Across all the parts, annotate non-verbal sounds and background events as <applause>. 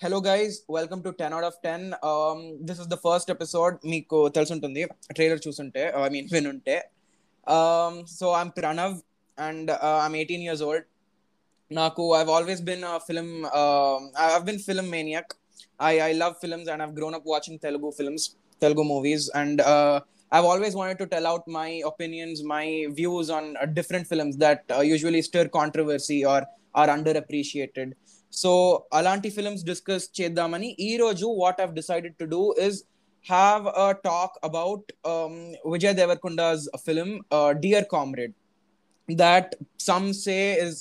Hello guys welcome to ten out of ten this is the first episode మీకు తెలుసుంటుంది trailer చూసుంటే I mean వినుంటే so I'm Pranav and I'm eighteen years old నాకు I've always been film I been film maniac I I love films and I've grown up watching Telugu films Telugu movies, and uh, I've always wanted to tell out my opinions, my views on uh, different films that uh, usually stir controversy or are underappreciated. So అలాంటి films discuss చేద్దామని ఈ రోజు what I've decided to do is have a talk about Vijay Devarakonda's film dear comrade that some say is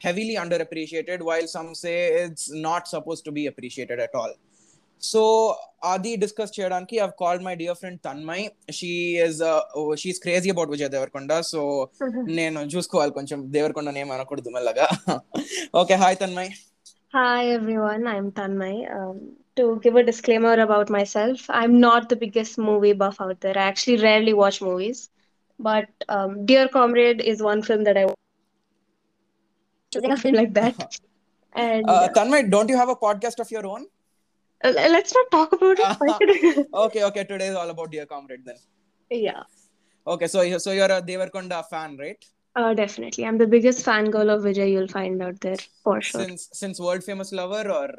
heavily underappreciated while some say it's not supposed to be appreciated at all so అది discuss చేయడానికి I've called my dear friend Tanmay she is she is crazy about Vijay Devarakonda so <laughs> నేను చూసుకోవాలి కొంచెం Devarakonda name అనకూడదు మెల్లగా okay hi Tanmay Hi everyone, I'm Tanmay. Um, to give a disclaimer about myself, I'm not the biggest movie buff out there. I actually rarely watch movies, but um, Dear Comrade is one film that I choosing a film like that. <laughs> And uh, Tanmay, don't you have a podcast of your own? uh, let's not talk about it. Why should we- <laughs> okay, okay. Today is all about Dear Comrade then. yeah, Okay, so you- so you're a Devarkonda fan, right? Uh, definitely. I'm the biggest fangirl of Vijay you'll find out there for sure. Since since world famous lover or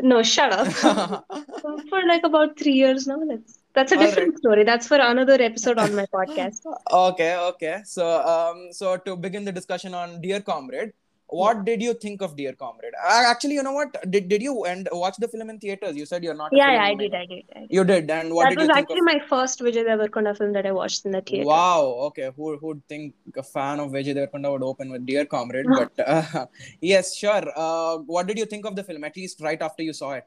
No, shut up. <laughs> for like about three years now. That's that's a All different story. That's for another episode on my <laughs> podcast. okay, okay. So um so to begin the discussion on Dear Comrade, what did you think of Dear Comrade? Uh, actually, you know what? Did did you and watch the film in theaters? You said you're not. Yeah, yeah, I did, I did, I did. You did, and what that did was you think actually my first Vijay Devarkonda film that I watched in the theater. Wow. Okay. Who who'd think a fan of Vijay Devarkonda would open with Dear Comrade? <laughs> But uh, yes, sure. Uh, what did you think of the film? At least right after you saw it.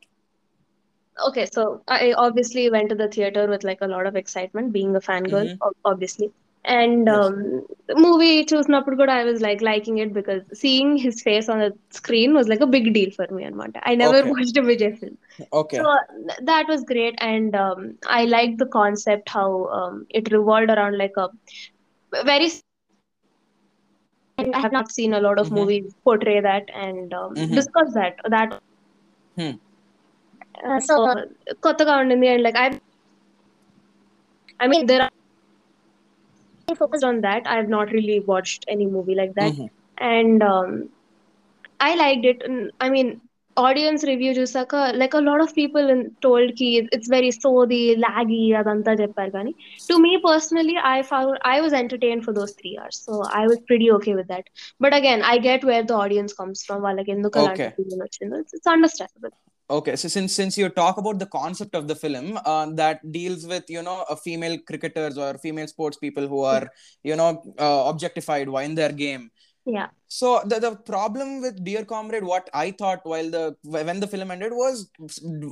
Okay, so I obviously went to the theater with like a lot of excitement, being a fangirl, Mhm. obviously and um, the movie choosnapur good i was like liking it because seeing his face on the screen was like a big deal for me and Manta. i never okay. watched a vijay film okay so uh, that was great and um, i liked the concept how um, it revolved around like a very i have not seen a lot of mm-hmm. movies portray that and um, mm-hmm. discuss that that hmm. uh, so the and like i i mean there are Focused on that. I have not really watched any movie like that. Mhm. and um, I liked it. And, I mean, audience review చూసాక like a lot of people in, told ki it's very sodi, laggy అదంతా చెప్పారు కానీ to me personally I found I was entertained for those three hours so I was pretty okay with that but again I get where the audience comes from వాళ్ళకి ఎందుకు అలాంటి Okay. feeling వచ్చిందో it's, it's understandable Okay, so since since you talk about the concept of the film uh, that deals with you know uh, female cricketers or female sports people who are you know uh, objectified while in their game. yeah So the the problem with Dear Comrade, what I thought while the when the film ended was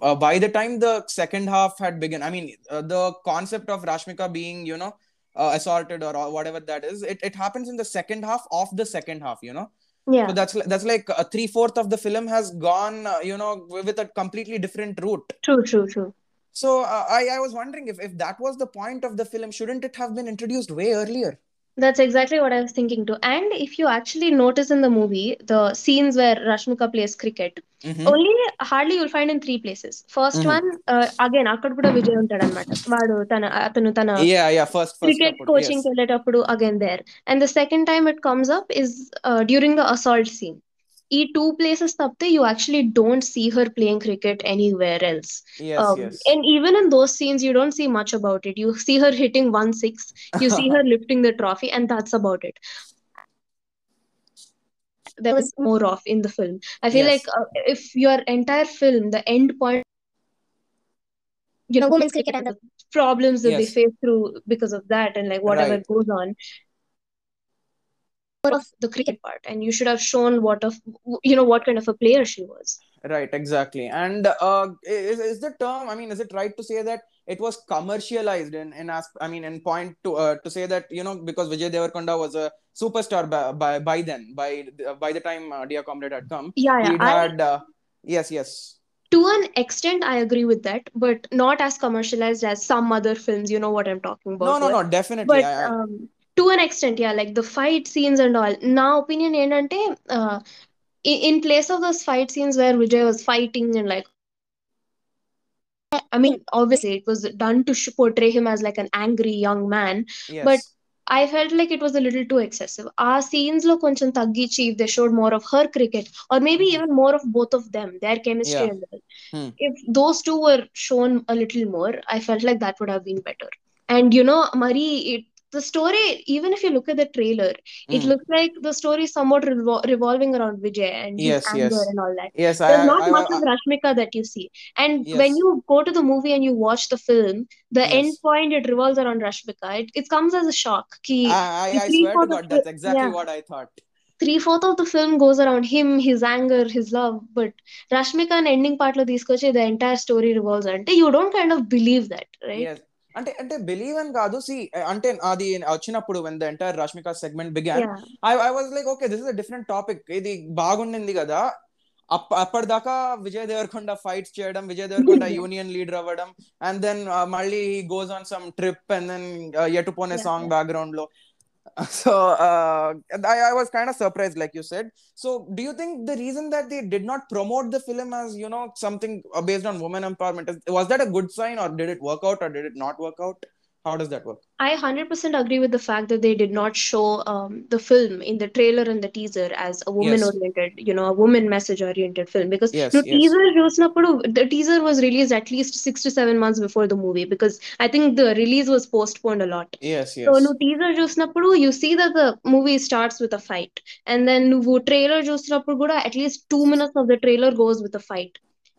uh, by the time the second half had begun, I mean uh, the concept of Rashmika being you know uh, assaulted or whatever that is, it it happens in the second half of the second half, you know. Yeah So that's that's like a three fourth of the film has gone, uh, you know, with a completely different route. true true true So uh, I I was wondering if if that was the point of the film, shouldn't it have been introduced way earlier? That's exactly what I was thinking too. And if you actually notice in the movie, the scenes where Rashmika plays cricket, Mhm. only hardly you'll find in three places. First Mhm. one, uh, again, అక్కడ కూడా విజయ్ ఉంటాడు అనమాట వాడు తన అతను తన Yeah, yeah. First, first cricket couple, coaching yes. వెళ్ళేటప్పుడు again there and the second time it comes up is during the assault scene e two places tapte you actually don't see her playing cricket anywhere else. Yes, um, yes. and even in those scenes you don't see much about it. You see her hitting one six you see her <laughs> lifting the trophy and that's about it. There was um, more of in the film. I feel like uh, if your entire film the end point you know women's cricket and the problems that they face through because of that and like whatever goes on of the cricket part and you should have shown what of you know what kind of a player she was Right, exactly. And uh, is, is the term, I mean, is it right to say that it was commercialized in, in as, I mean, in point to uh, to say that, you know, because Vijay Devarkonda was a superstar by, by, by then, by by the time uh, Dear Comrade had come, yeah yeah I, had, uh, yes, yes. to an extent i agree with that but not as commercialized as some other films you know what i'm talking about No, no, where- no, definitely. but I, I, um, to an extent yeah like the fight scenes and all నా opinion ఏంటంటే uh, in, in place of those fight scenes where Vijay was fighting and like I mean, obviously, it was done to sh- portray him as like an angry young man, but yes I felt like it was a little too excessive. Our scenes lo koncham taggichi if they showed more of her cricket, or maybe Mhm. even more of both of them, their chemistry yeah and all. Hmm. If those two were shown a little more, I felt like that would have been better. And you know, Marie, it the story, even if you look at the trailer, mm. it hmm. looks like the story is somewhat revol- revolving around Vijay and yes, his anger yes. and all that. Yes, There's I, not I, much I, of Rashmika that you see. And yes. when you go to the movie and you watch the film, the yes. end point it revolves around Rashmika. It, it comes as a shock. Ki, I, I, swear to God, that's exactly yeah. what I thought three fourth of the film goes around him, his anger, his love. But Rashmika and ending part lo the entire story revolves around. You don't kind of believe that, right? Yes, అంటే అంటే believe అని కాదు C అంటే అది వచ్చినప్పుడు when the entire Rashmika segment began Yeah. I I was like okay this is a different topic ఇది బాగుండింది కదా అప్ప అప్పటిదాకా విజయ్ దేవరకొండ ఫైట్స్ చేయడం విజయ్ దేవరకొండ. <laughs> యూనియన్ లీడర్ అవ్వడం అండ్ దెన్ మళ్ళీ goes on some trip and then ఎటుపోనే song. బ్యాక్గ్రౌండ్లో <laughs> so uh, I, I was kind of surprised like you said. So do you think the reason that they did not promote the film as you know something uh, based on women empowerment was that a good sign or did it work out or did it not work out how does that work I 100% agree with the fact that they did not show um, the film in the trailer and the teaser as a woman yes oriented, you know, a woman message oriented film. Because yes no yes teaser చూసినప్పుడు the teaser was released at least six to seven months before the movie because I think the release was postponed a lot. yes So yes నువ్వు teaser చూసినప్పుడు you see that the movie starts with a fight and then నువ్వు trailer చూసినప్పుడు కూడా at least two minutes of the trailer goes with a fight.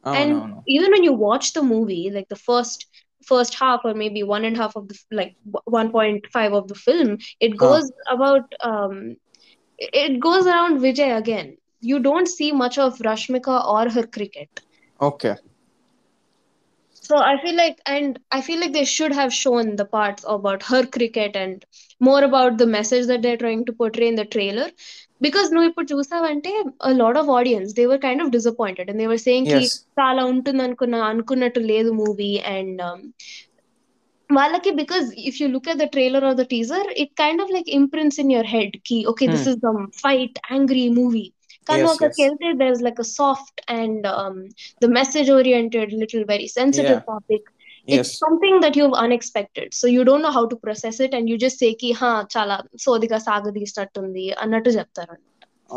oh And no no even when you watch the movie, like the first first half or maybe one and a half of the like 1.5 of the film, it huh goes about um it goes around Vijay again. You don't see much of Rashmika or her cricket. okay So I feel like, and I feel like they should have shown the parts about her cricket and more about the message that they're trying to portray in the trailer. Because నువ్వు ఇప్పుడు చూసావంటే a lot of audience they were kind of disappointed and they were saying కి yes. చాలా ఉంటుంది అనుకున్న అనుకున్నట్టు లేదు movie and వాళ్ళకి because if you look at the trailer or the teaser it kind of like imprints in your హెడ్కి okay this is dumb fight angry movie కానీ yes వెళ్తే there is like a soft and the message oriented little very sensitive yeah topic it's yes something that you've unexpected so you don't know how to process it and you just say ki ha చాలా సోదిగా సాగదీసినట్టుంది అన్నట్టు చెప్తారు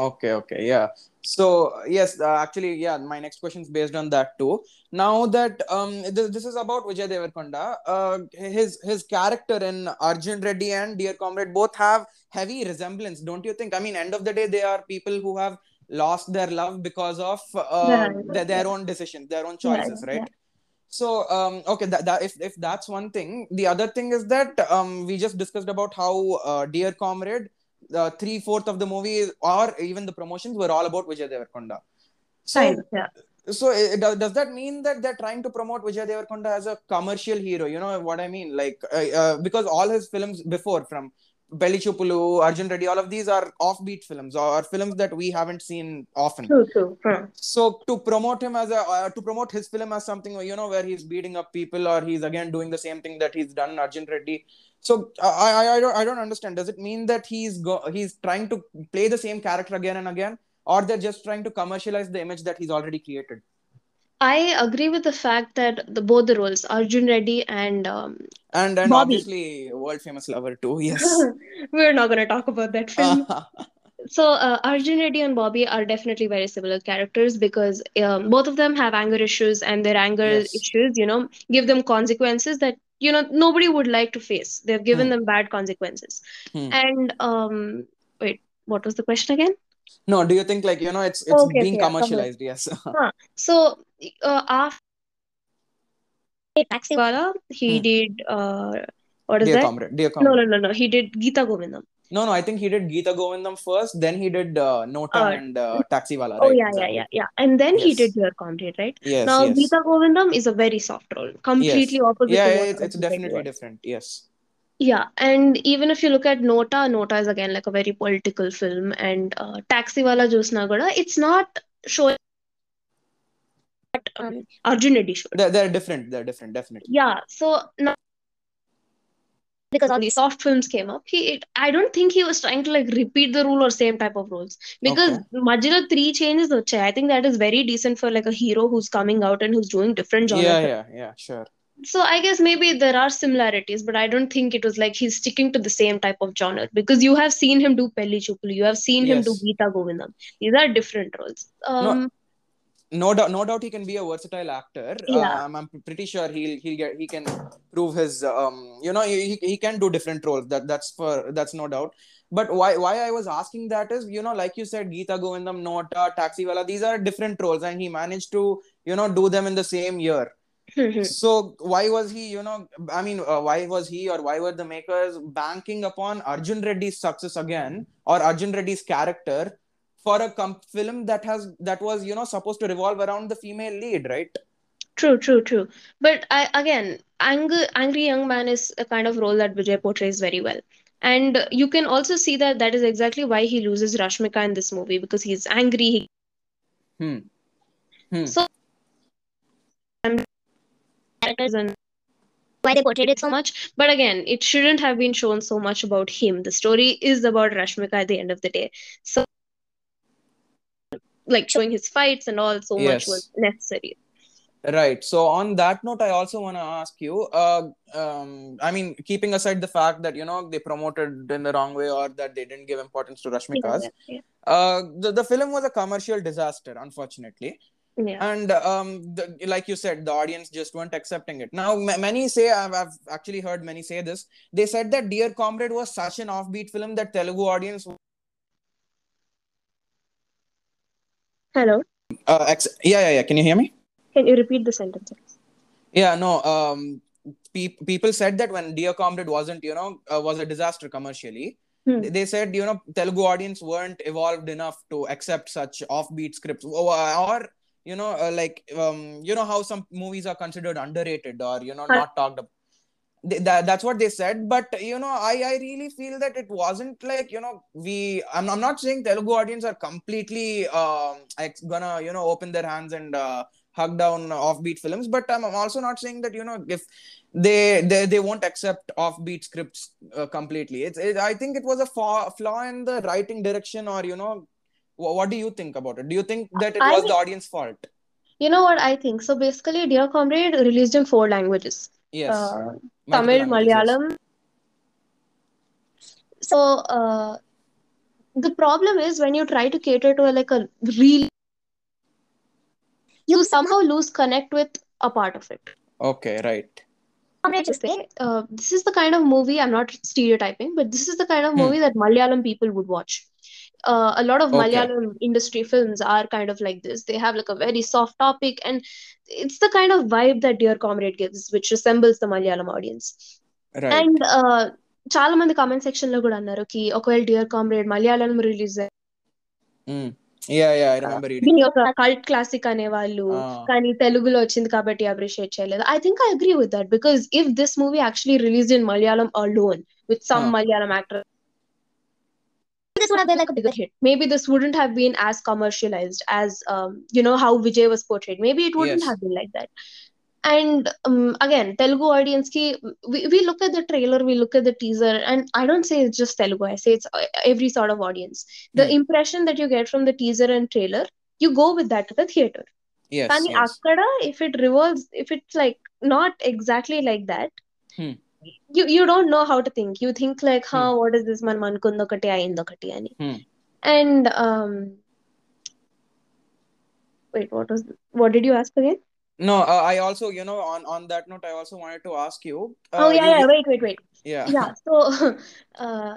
Okay, okay, yeah. So yes, uh, actually, yeah. My next question is based on that too. Now that um, this, this is about Vijay Devarkonda. Uh, his his character in Arjun Reddy and Dear Comrade both have heavy resemblance, don't you think? I mean, end of the day, they are people who have lost their love because of uh, yeah their, their yeah own decisions, their own yeah choices, yeah right? So um, okay, that, that if if that's one thing, the other thing is that um, we just discussed about how uh, Dear Comrade, uh, three fourth of the movie or even the promotions were all about Vijay Devarkonda. So yeah so it, does, does that mean that they're trying to promote Vijay Devarkonda as a commercial hero? You know what I mean? Like uh, uh, because all his films before from Pelli Chupulu, Arjun Reddy, all of these are offbeat films or films that we haven't seen often. true true huh. So to promote him as a uh, to promote his film as something you know where he's beating up people or he's again doing the same thing that he's done in Arjun Reddy. So uh, I I, I don't I don't understand. Does it mean that he's go- he's trying to play the same character again and again, or they're just trying to commercialize the image that he's already created? I agree with the fact that the both the roles, Arjun Reddy and um, And and Bobby. obviously world famous lover too. <laughs> Yes. We're not going to talk about that film. <laughs> So, uh, Arjun Reddy and Bobby are definitely very similar characters because um, both of them have anger issues, and their anger yes. issues, you know, give them consequences that you know nobody would like to face. They've given Hmm. them bad consequences. Hmm. And um, wait, what was the question again? No, do you think like you know it's it's Okay, being okay, yeah, come commercialized? Yes. <laughs> Huh. So, uh, after Taxiwala, he Hmm. did uh, what is Dear that? comrade, dear No, comrade. no, no, no. no. He did Geeta Govindam. No, no, I think he did Geeta Govindam first, then he did uh, Nota Uh, and uh, Taxiwala, oh right? yeah, yeah, Exactly. yeah, yeah. And then he did Yes. Dear Comrade, right? Yes, Now, yes. Geeta Govindam is a very soft role, completely Yes. opposite Yeah, to yeah, it's, it's definitely different. Yes. Yeah, and even if you look at Nota, Nota is again like a very political film, and uh, Taxiwala Josnagoda, it's not showing But um, Arjun Reddy showed. They're, different. They're different, definitely. Yeah, so now because all these soft films came up, he it, I don't think he was trying to like repeat the rule or same type of rules because okay. Three changes the I think that is very decent for like a hero who's coming out and who's doing different genres. Yeah, yeah, yeah, sure so i guess maybe there are similarities but i don't think it was like he's sticking to the same type of genre because you have seen him do pelli chupulu you have seen him do Yes. geeta govindam these are different roles um No doubt, no doubt, he can be a versatile actor. Yeah. Um, I'm pretty sure he'll he'll get he can prove his um you know he, he can do different roles. That that's for that's no doubt. But why why I was asking that is you know like you said Geeta Govindam, Nota, Taxi Wala, these are different roles, and he managed to you know do them in the same year. <laughs> So why was he you know I mean uh, why was he or why were the makers banking upon Arjun Reddy's success again or Arjun Reddy's character? For a com- film that has that was you know supposed to revolve around the female lead, right? True, true, true. But I again, angry, angry young man is a kind of role that Vijay portrays very well. And you can also see that that is exactly why he loses Rashmika in this movie because he's angry. He, Hmm. Hmm. So characters and why they portrayed it so much. But again, it shouldn't have been shown so much about him. The story is about Rashmika at the end of the day. So like showing his fights and all so much was necessary. Right. So on that note, I also want to ask you. Uh, um, I mean, keeping aside the fact that you know they promoted in the wrong way or that they didn't give importance to Yeah, Rashmika's, yeah, uh, the the film was a commercial disaster, unfortunately. Yeah. And um, the, like you said, the audience just weren't accepting it. Now, ma- many say I've, I've actually heard many say this. They said that Dear Comrade was such an offbeat film that Telugu audience. Hello. Uh, ex- yeah, yeah, yeah. Can you hear me? Can you repeat the sentence? Yeah, no. Um, pe- people said that when Dear Comrade wasn't, you know, uh, was a disaster commercially. Hmm. They said, you know, Telugu audience weren't evolved enough to accept such offbeat scripts, or, or you know, uh, like, um, you know, how some movies are considered underrated or you know not talked about. They, that, that's what they said, but you know, I I really feel that it wasn't like you know we. I'm I'm not saying Telugu audience are completely ex- gonna you know open their hands and uh, hug down offbeat films but i'm also not saying that you know if they they, they won't accept offbeat scripts uh, completely it's it, i think it was a flaw in the writing direction or you know what do you think about it do you think that it I- was the audience fault You know what I think? So basically, Dear Comrade released in four languages. yes Uh, Tamil, languages, yes. Malayalam. So uh, the problem is when you try to cater to a, like a real, you somehow lose connect with a part of it. okay right Comrade just say, uh, this is the kind of movie I'm not stereotyping, but this is the kind of Hmm. movie that Malayalam people would watch Uh, a lot of Okay. Malayalam industry films are kind of like this. They have like a very soft topic, and it's the kind of vibe that Dear Comrade gives, which resembles the Malayalam audience. right and చాలా మంది comment section లో కూడా అన్నారు కి ఒకవేళ dear comrade Malayalam release mm. yeah yeah i remember reading దీని ఒక cult classic అనేవాళ్ళు Ah. కానీ తెలుగులో వచ్చింది కాబట్టి అప్రిషియేట్ చేయలేదు I think I agree with that because if this movie actually released in Malayalam alone with some Ah. Malayalam actor this would have been like a bigger hit. Maybe this wouldn't have been as commercialized as um, you know how Vijay was portrayed. Maybe it wouldn't yes. have been like that. And um, again, Telugu audience ki we, we look at the trailer, we look at the teaser, and I don't say it's just Telugu. I say it's uh, every sort of audience. The mm. impression that you get from the teaser and trailer, you go with that to the theater. Yes. And yes. Akkada, if it revolves, if it's like not exactly like that. Hmm you you don't know how to think. You think like huh hmm. what is this man manukundokati ayindokati ani hmm. and um wait what was what did you ask again? No uh, i also you know on on that note i also wanted to ask you uh, oh yeah you- yeah wait wait wait. Yeah. Yeah so <laughs> uh,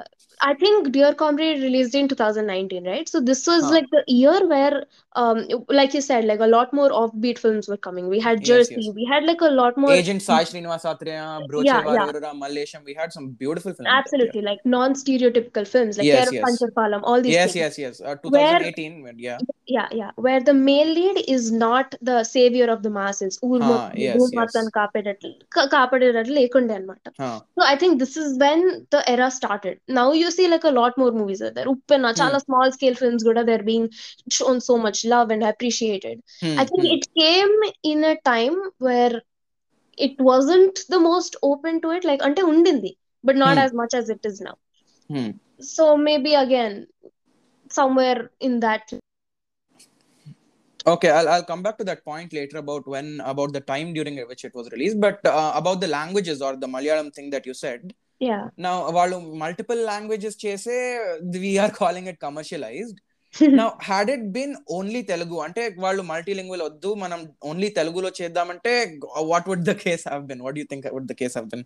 i think dear comrade released in 2019 right? So this was Huh. like the year where um like you said like a lot more offbeat films were coming. We had jersey yes. we had like a lot more agent sai srinivasatreya broche Yeah, yeah. Mallesham we had some beautiful films absolutely like non-stereotypical films like Yes, yes. Panchapalam, all these yes things. yes yes. Uh, 2018 when- yeah. Yeah yeah. Where the male lead is not the savior of the masses ఊరు Ah, మొత్తం yes, ఊరు yes. మొత్తం కాపాడేటట్లు కా- కాపాడేటట్లు లేకుండే అనమాట huh. So I think this is when the era started. Now you see like a lot more movies are there. Uppenna, chala small scale films kuda they're being shown so much love and appreciated. Hmm, I think hmm. it came in a time where it wasn't the most open to it. Like ante undindi. but not Hmm. as much as it is now. Okay, I'll, I'll come back to that point later about when about the time during which it was released. But uh, about the languages or the Malayalam thing that you said. Yeah. Now, వాళ్ళు multiple languages చేసే we are calling it commercialized. Now, had it been only Telugu, అంటే వాళ్ళు multilingual వద్దు మనం only తెలుగులో చేద్దామంటే what would the case have been? What do you think would the case have been?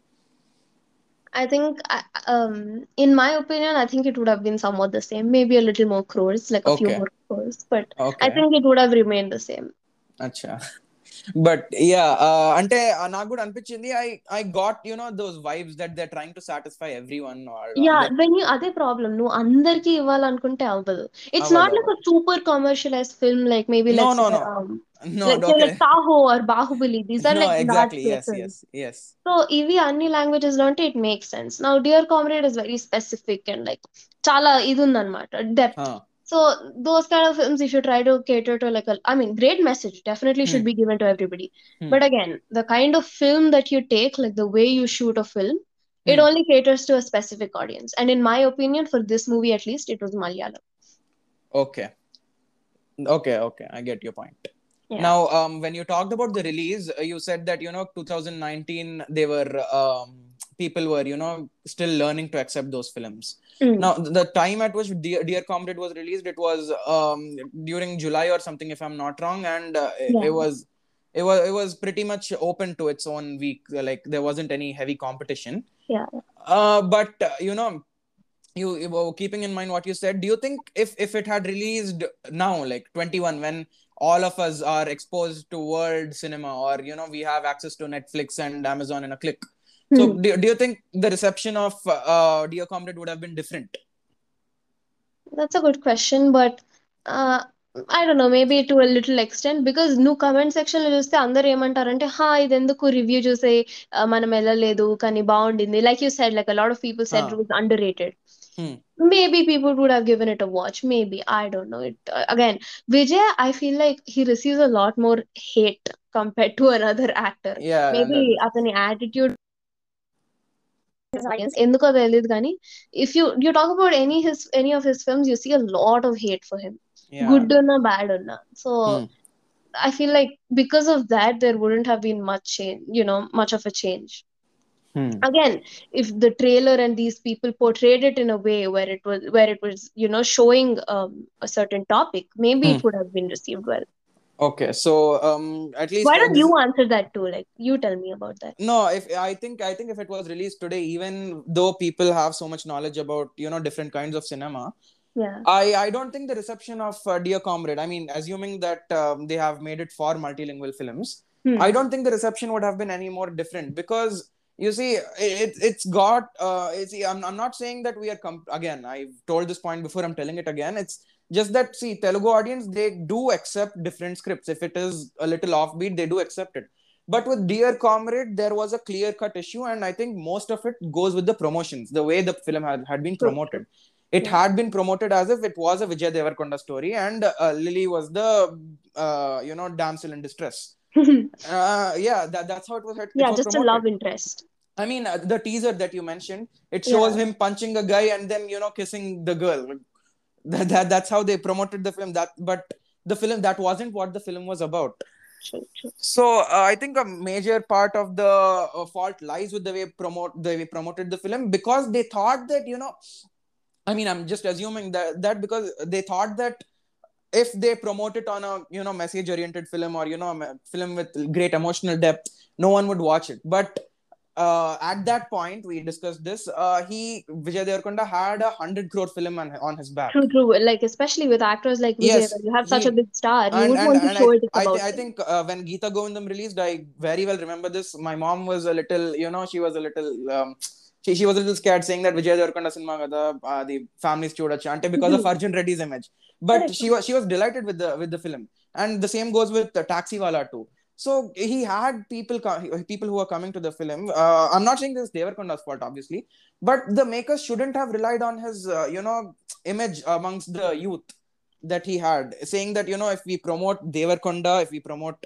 I think, um, in my opinion, I think it would have been somewhat the same. Maybe a little more crores, like a okay. few more crores, but okay. I think it would have remained the same. Acha. But ya అంటే నాకు కూడా అనిపించింది I I got you know those vibes that they trying to satisfy everyone ya when you అదే problem నువ్వు అందరికీ ఇవ్వాలనుకుంటే అవ్వదు it's not like a super commercialize film like maybe like No, like, okay. like Taho or Bahubali. These are no, like exactly. Yes, yes, yes. So EV Anni languages learned it makes sense. Now Dear Comrade is very specific and like chala idundanmata depth. Huh. so those kind of films if you try to cater to like a i mean great message definitely should be hmm. given to everybody. Hmm. But again the kind of film that you take like the way you shoot a film it hmm. only caters to a specific audience. And in my opinion for this movie at least it was malayalam. Okay. Okay okay. I get your point. Yeah. now um, when you talked about the release uh, you said that you know 2019 they were um, people were you know still learning to accept those films. Mm. Now, the time at which Dear, Dear Comrade was released, it was um, during July or something, if I'm not wrong, and uh, it, Yeah. it was it was it was pretty much open to its own week. Like there wasn't any heavy competition. Yeah. Uh, but uh, you know, you, you were keeping in mind what you said. Do you think if if it had released now, like 21, when all of us are exposed to world cinema, or you know, we have access to Netflix and Amazon in a click. So, Hmm. do, do you think the reception of uh, Dear Comrade would have been different? That's a good question, but uh, I don't know, maybe to a little extent because నువ్వు comment section లో చూస్తే అందరు ఏమంటారంటే హా ఇది ఎందుకు review చూసే ఆ, మనం వెళ్ళలేదు కానీ బాగుండింది like you said like lot of people said Ah. It was under rated Hmm. maybe people would have given it a watch maybe i don't know it uh, again vijay i feel like he receives a lot more hate compared to another actor Yeah. and maybe that- audience enduko teliyadu gani if you you talk about any his any of his films you see a lot of hate for him yeah. good unna bad unna so hmm. i feel like because of that there wouldn't have been much change you know much of a change hmm. again if the trailer and these people portrayed it in a way where it was where it was you know showing um, a certain topic maybe hmm. it would have been received well Okay, so um, at least Why don't you answer that too? Like, you tell me about that. No, if I think I think if it was released today, even though people have so much knowledge about you know different kinds of cinema, Yeah. I I don't think the reception of uh, Dear Comrade. I mean, assuming that um, they have made it for multilingual films, Hmm. I don't think the reception would have been any more different because you see, it it's got. Uh, it's, I'm I'm not saying that we are com- again. I've told this point before. I'm telling it again. It's just that see, Telugu audience they do accept different scripts. If it is a little offbeat, they do accept it. But with Dear Comrade, there was a clear cut issue, and I think most of it goes with the promotions, the way the film had, had been promoted. It Yeah. had been promoted as if it was a Vijay Devarkonda story, and uh, Lily was the uh, you know damsel in distress. <laughs> Uh, yeah, that, that's how it was. It yeah, was just a love interest. I mean, uh, the teaser that you mentioned, it shows Yeah. him punching a guy and then you know kissing the girl. That, that that's how they promoted the film. That but the film that wasn't what the film was about. True, true. So uh, I think a major part of the uh, fault lies with the way promote the way promoted the film because they thought that you know, I mean, I'm just assuming that that because they thought that if they promote it on a you know message oriented film or you know a film with great emotional depth, no one would watch it. But uh, at that point, we discussed this. Uh, he Vijay Devarkonda had a hundred crore film on, on his back. True, true. Like, especially with actors like Vijay, Yes, when you have such he- a big star, you and, would and, want to and show I, it I, about thi- I him. think uh, when Geeta Govindam released, I very well remember this. My mom was a little, you know, she was a little, um, she, she was a little scared saying that Vijay Devarkonda cinema kada uh, the families చూడొచ్చు అంటే because of Mhm. Arjun Reddy's image. But Correct. she was she was delighted with the with the film, and the same goes with uh, Taxiwala too. So he had people people who are coming to the film. Uh, I'm not saying this is Devarkonda's fault, obviously, but the makers shouldn't have relied on his uh, you know image amongst the youth that he had, saying that you know if we promote Devarkonda, if we promote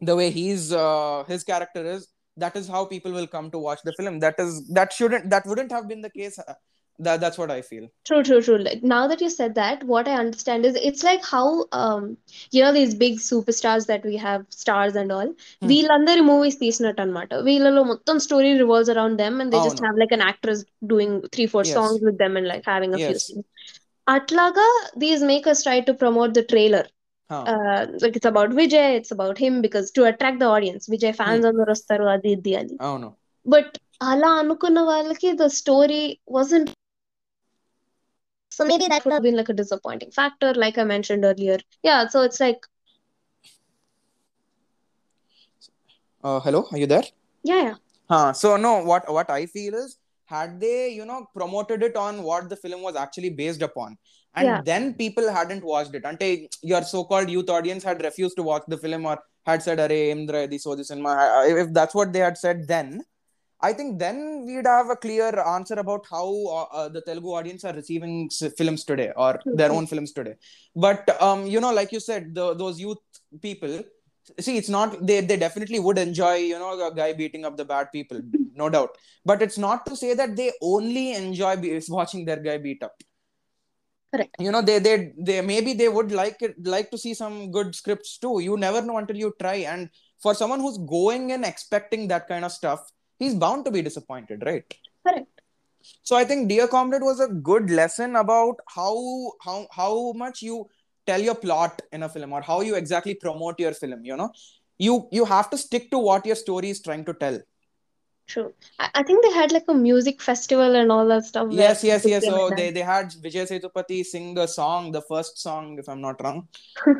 the way he's uh, his character is, that is how people will come to watch the film that is that shouldn't that wouldn't have been the case Uh, that, that's what i feel True, true, true. Like now that you said that, what I understand is it's like how um you know these big superstars that we have, stars and all. Hmm. వీళ్ళందరి movies తీసినట్టు అనమాట వీళ్ళలో మొత్తం story revolves around them and they just అవును. Have like an actress doing three four Yes. Songs with them and like having a few Yes. Scenes అట్లాగా these makers try to promote the trailer Huh. Like it's about Vijay it's about him because to attract the audience Vijay fans అందరు వస్తారు అది ఇది అని అవును but అలా అనుకున్న వాళ్ళకి the story wasn't so maybe that would have been like a disappointing factor, like I mentioned earlier. Yeah, so it's like, uh, hello are you there yeah, yeah, Huh. So no, what what I feel is had they you know promoted it on what the film was actually based upon, and Yeah. then people hadn't watched it. Ante your so-called youth audience had refused to watch the film or had said, "Arey, Indra, this so this cinema." If that's what they had said, then I think then we'd have a clear answer about how uh, uh, the Telugu audience are receiving films today or their own films today. But um, you know, like you said, the, those youth people see it's not they they definitely would enjoy you know a guy beating up the bad people no doubt. But it's not to say that they only enjoy be- <laughs> watching their guy beat up. Correct. you know they they they maybe they would like it like to see some good scripts too. You never know until you try. And for someone who's going and expecting that kind of stuff he's bound to be disappointed right correct. so i think dear comrade was a good lesson about how how how much you tell your plot in a film or how you exactly promote your film you know you you have to stick to what your story is trying to tell True. I, I think they had like a music festival and all that stuff. yes yes yes so they they had vijay sethupathi sing a song the first song if i'm not wrong <laughs>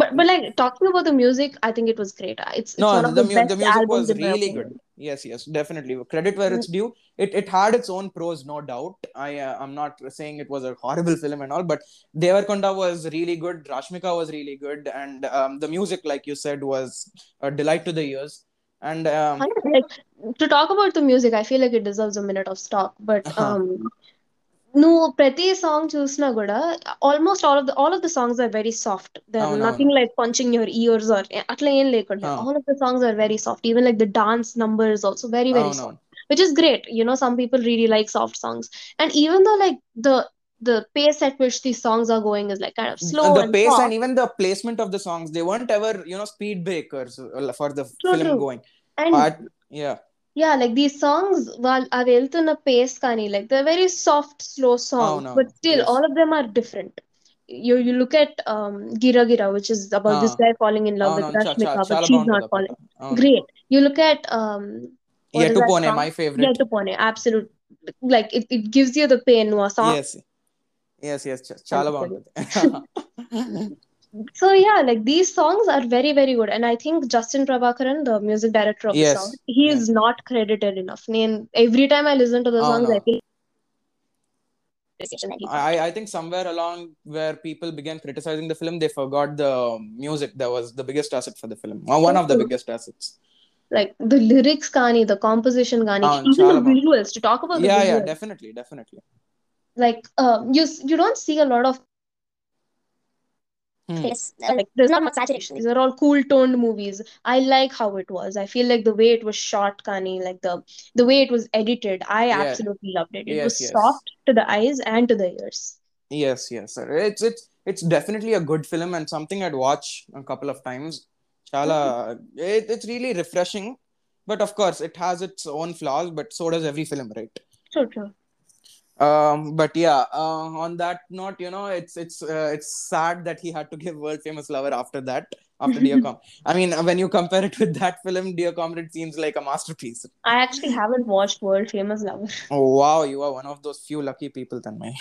But but like talking about the music, I think it was great. Uh, it's it's no one of the, the mu- the music albums was really good yes yes definitely. Credit where it's due. It it had its own pros no doubt. I uh, i'm not saying it was a horrible film and all but devarkonda was really good. Rashmika was really good. And um, the music like you said was a delight to the ears. And um, Like to talk about the music, I feel like it deserves a minute of stock. But Uh-huh. um, నువ్వు ప్రతి song చూసినా కూడా almost all of the all of the songs are very soft they are అవునవును. Nothing like punching your ears are అట్లా ఏం లేకుండా Huh. All of the songs are very soft even like the dance numbers also very very అవునవును. Soft which is great you know some people really like soft songs and even though like the the pace at which these songs are going is like kind of slow the and pace soft and even the placement of the songs they weren't ever you know speed breakers uh, for the True, film true. going and Uh, yeah yeah like these songs వాళ్ళు అవి వెళ్తున్న pace కానీ like they're very soft slow songs అవునవును. but still Yes. all of them are different you you look at um Gira Gira which is about this Huh. guy falling in love with అవునవును చా- చా- Rashmika but చాలా she's బాగుంటుంది not ఆ పాట falling అవును great you look at um what is that Yetupone, song my Yeah, favorite Tupone absolute like it, it gives you the pain a song yes yes yes చ- చాలా బాగుంటుంది <laughs> <laughs> so yeah like these songs are very very good and i think justin prabhakaran the music director of yes. the song he is not credited enough and every time i listen to the oh, songs no. i feel I, I think somewhere along where people began criticizing the film, they forgot the music that was the biggest asset for the film, or one of the mm-hmm. biggest assets. Like the lyrics, gani the composition, gani ah, even the visuals. To talk about yeah, visuals. yeah, definitely, definitely. Like uh, you, you don't see a lot of Hmm. Yes, like there's not much saturation. These are all cool toned movies. I like how it was. I feel like the way it was shot, Kani, like the the way it was edited, I Yeah. absolutely loved it. It Yes, was yes. soft to the eyes and to the ears. Yes, yes, sir. It's it's it's definitely a good film and something I'd watch a couple of times. Chala, it, it's really refreshing, but of course it has its own flaws. But so does every film, right? True, true. Um, but yeah, uh, on that note, you know, it's it's uh, it's sad that he had to give world famous lover after that, after Dear <laughs> Com. I mean, when you compare it with that film, Dear Comrade seems like a masterpiece. I actually haven't watched World Famous Lover. Oh wow, you are one of those few lucky people, Tanmay.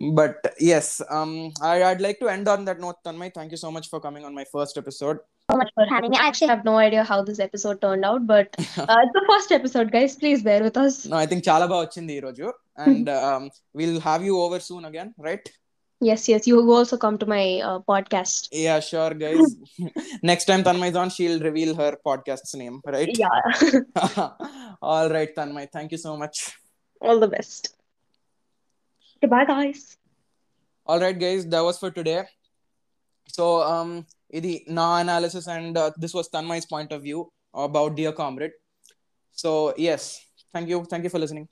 <laughs> but yes, um, I, I'd like to end on that note, Tanmay. Thank you so much for coming on my first episode so much for having me. I actually have no idea how this episode turned out, but <laughs> uh, it's the first episode, guys. Please bear with us. No, I think chala ba ochindi roju, and hmm. um, we'll have you over soon again, right? Yes, yes. You also come to my uh, podcast. Yeah, sure, guys. <laughs> Next time Tanmay's on, she'll reveal her podcast's name, right? Yeah. <laughs> All right, Tanmay. Thank you so much. All the best. Goodbye, guys. All right, guys. That was for today. So, um, ఇది నా analysis and this was Tanmay's point of view about Dear Comrade. So yes, thank you, thank you for listening.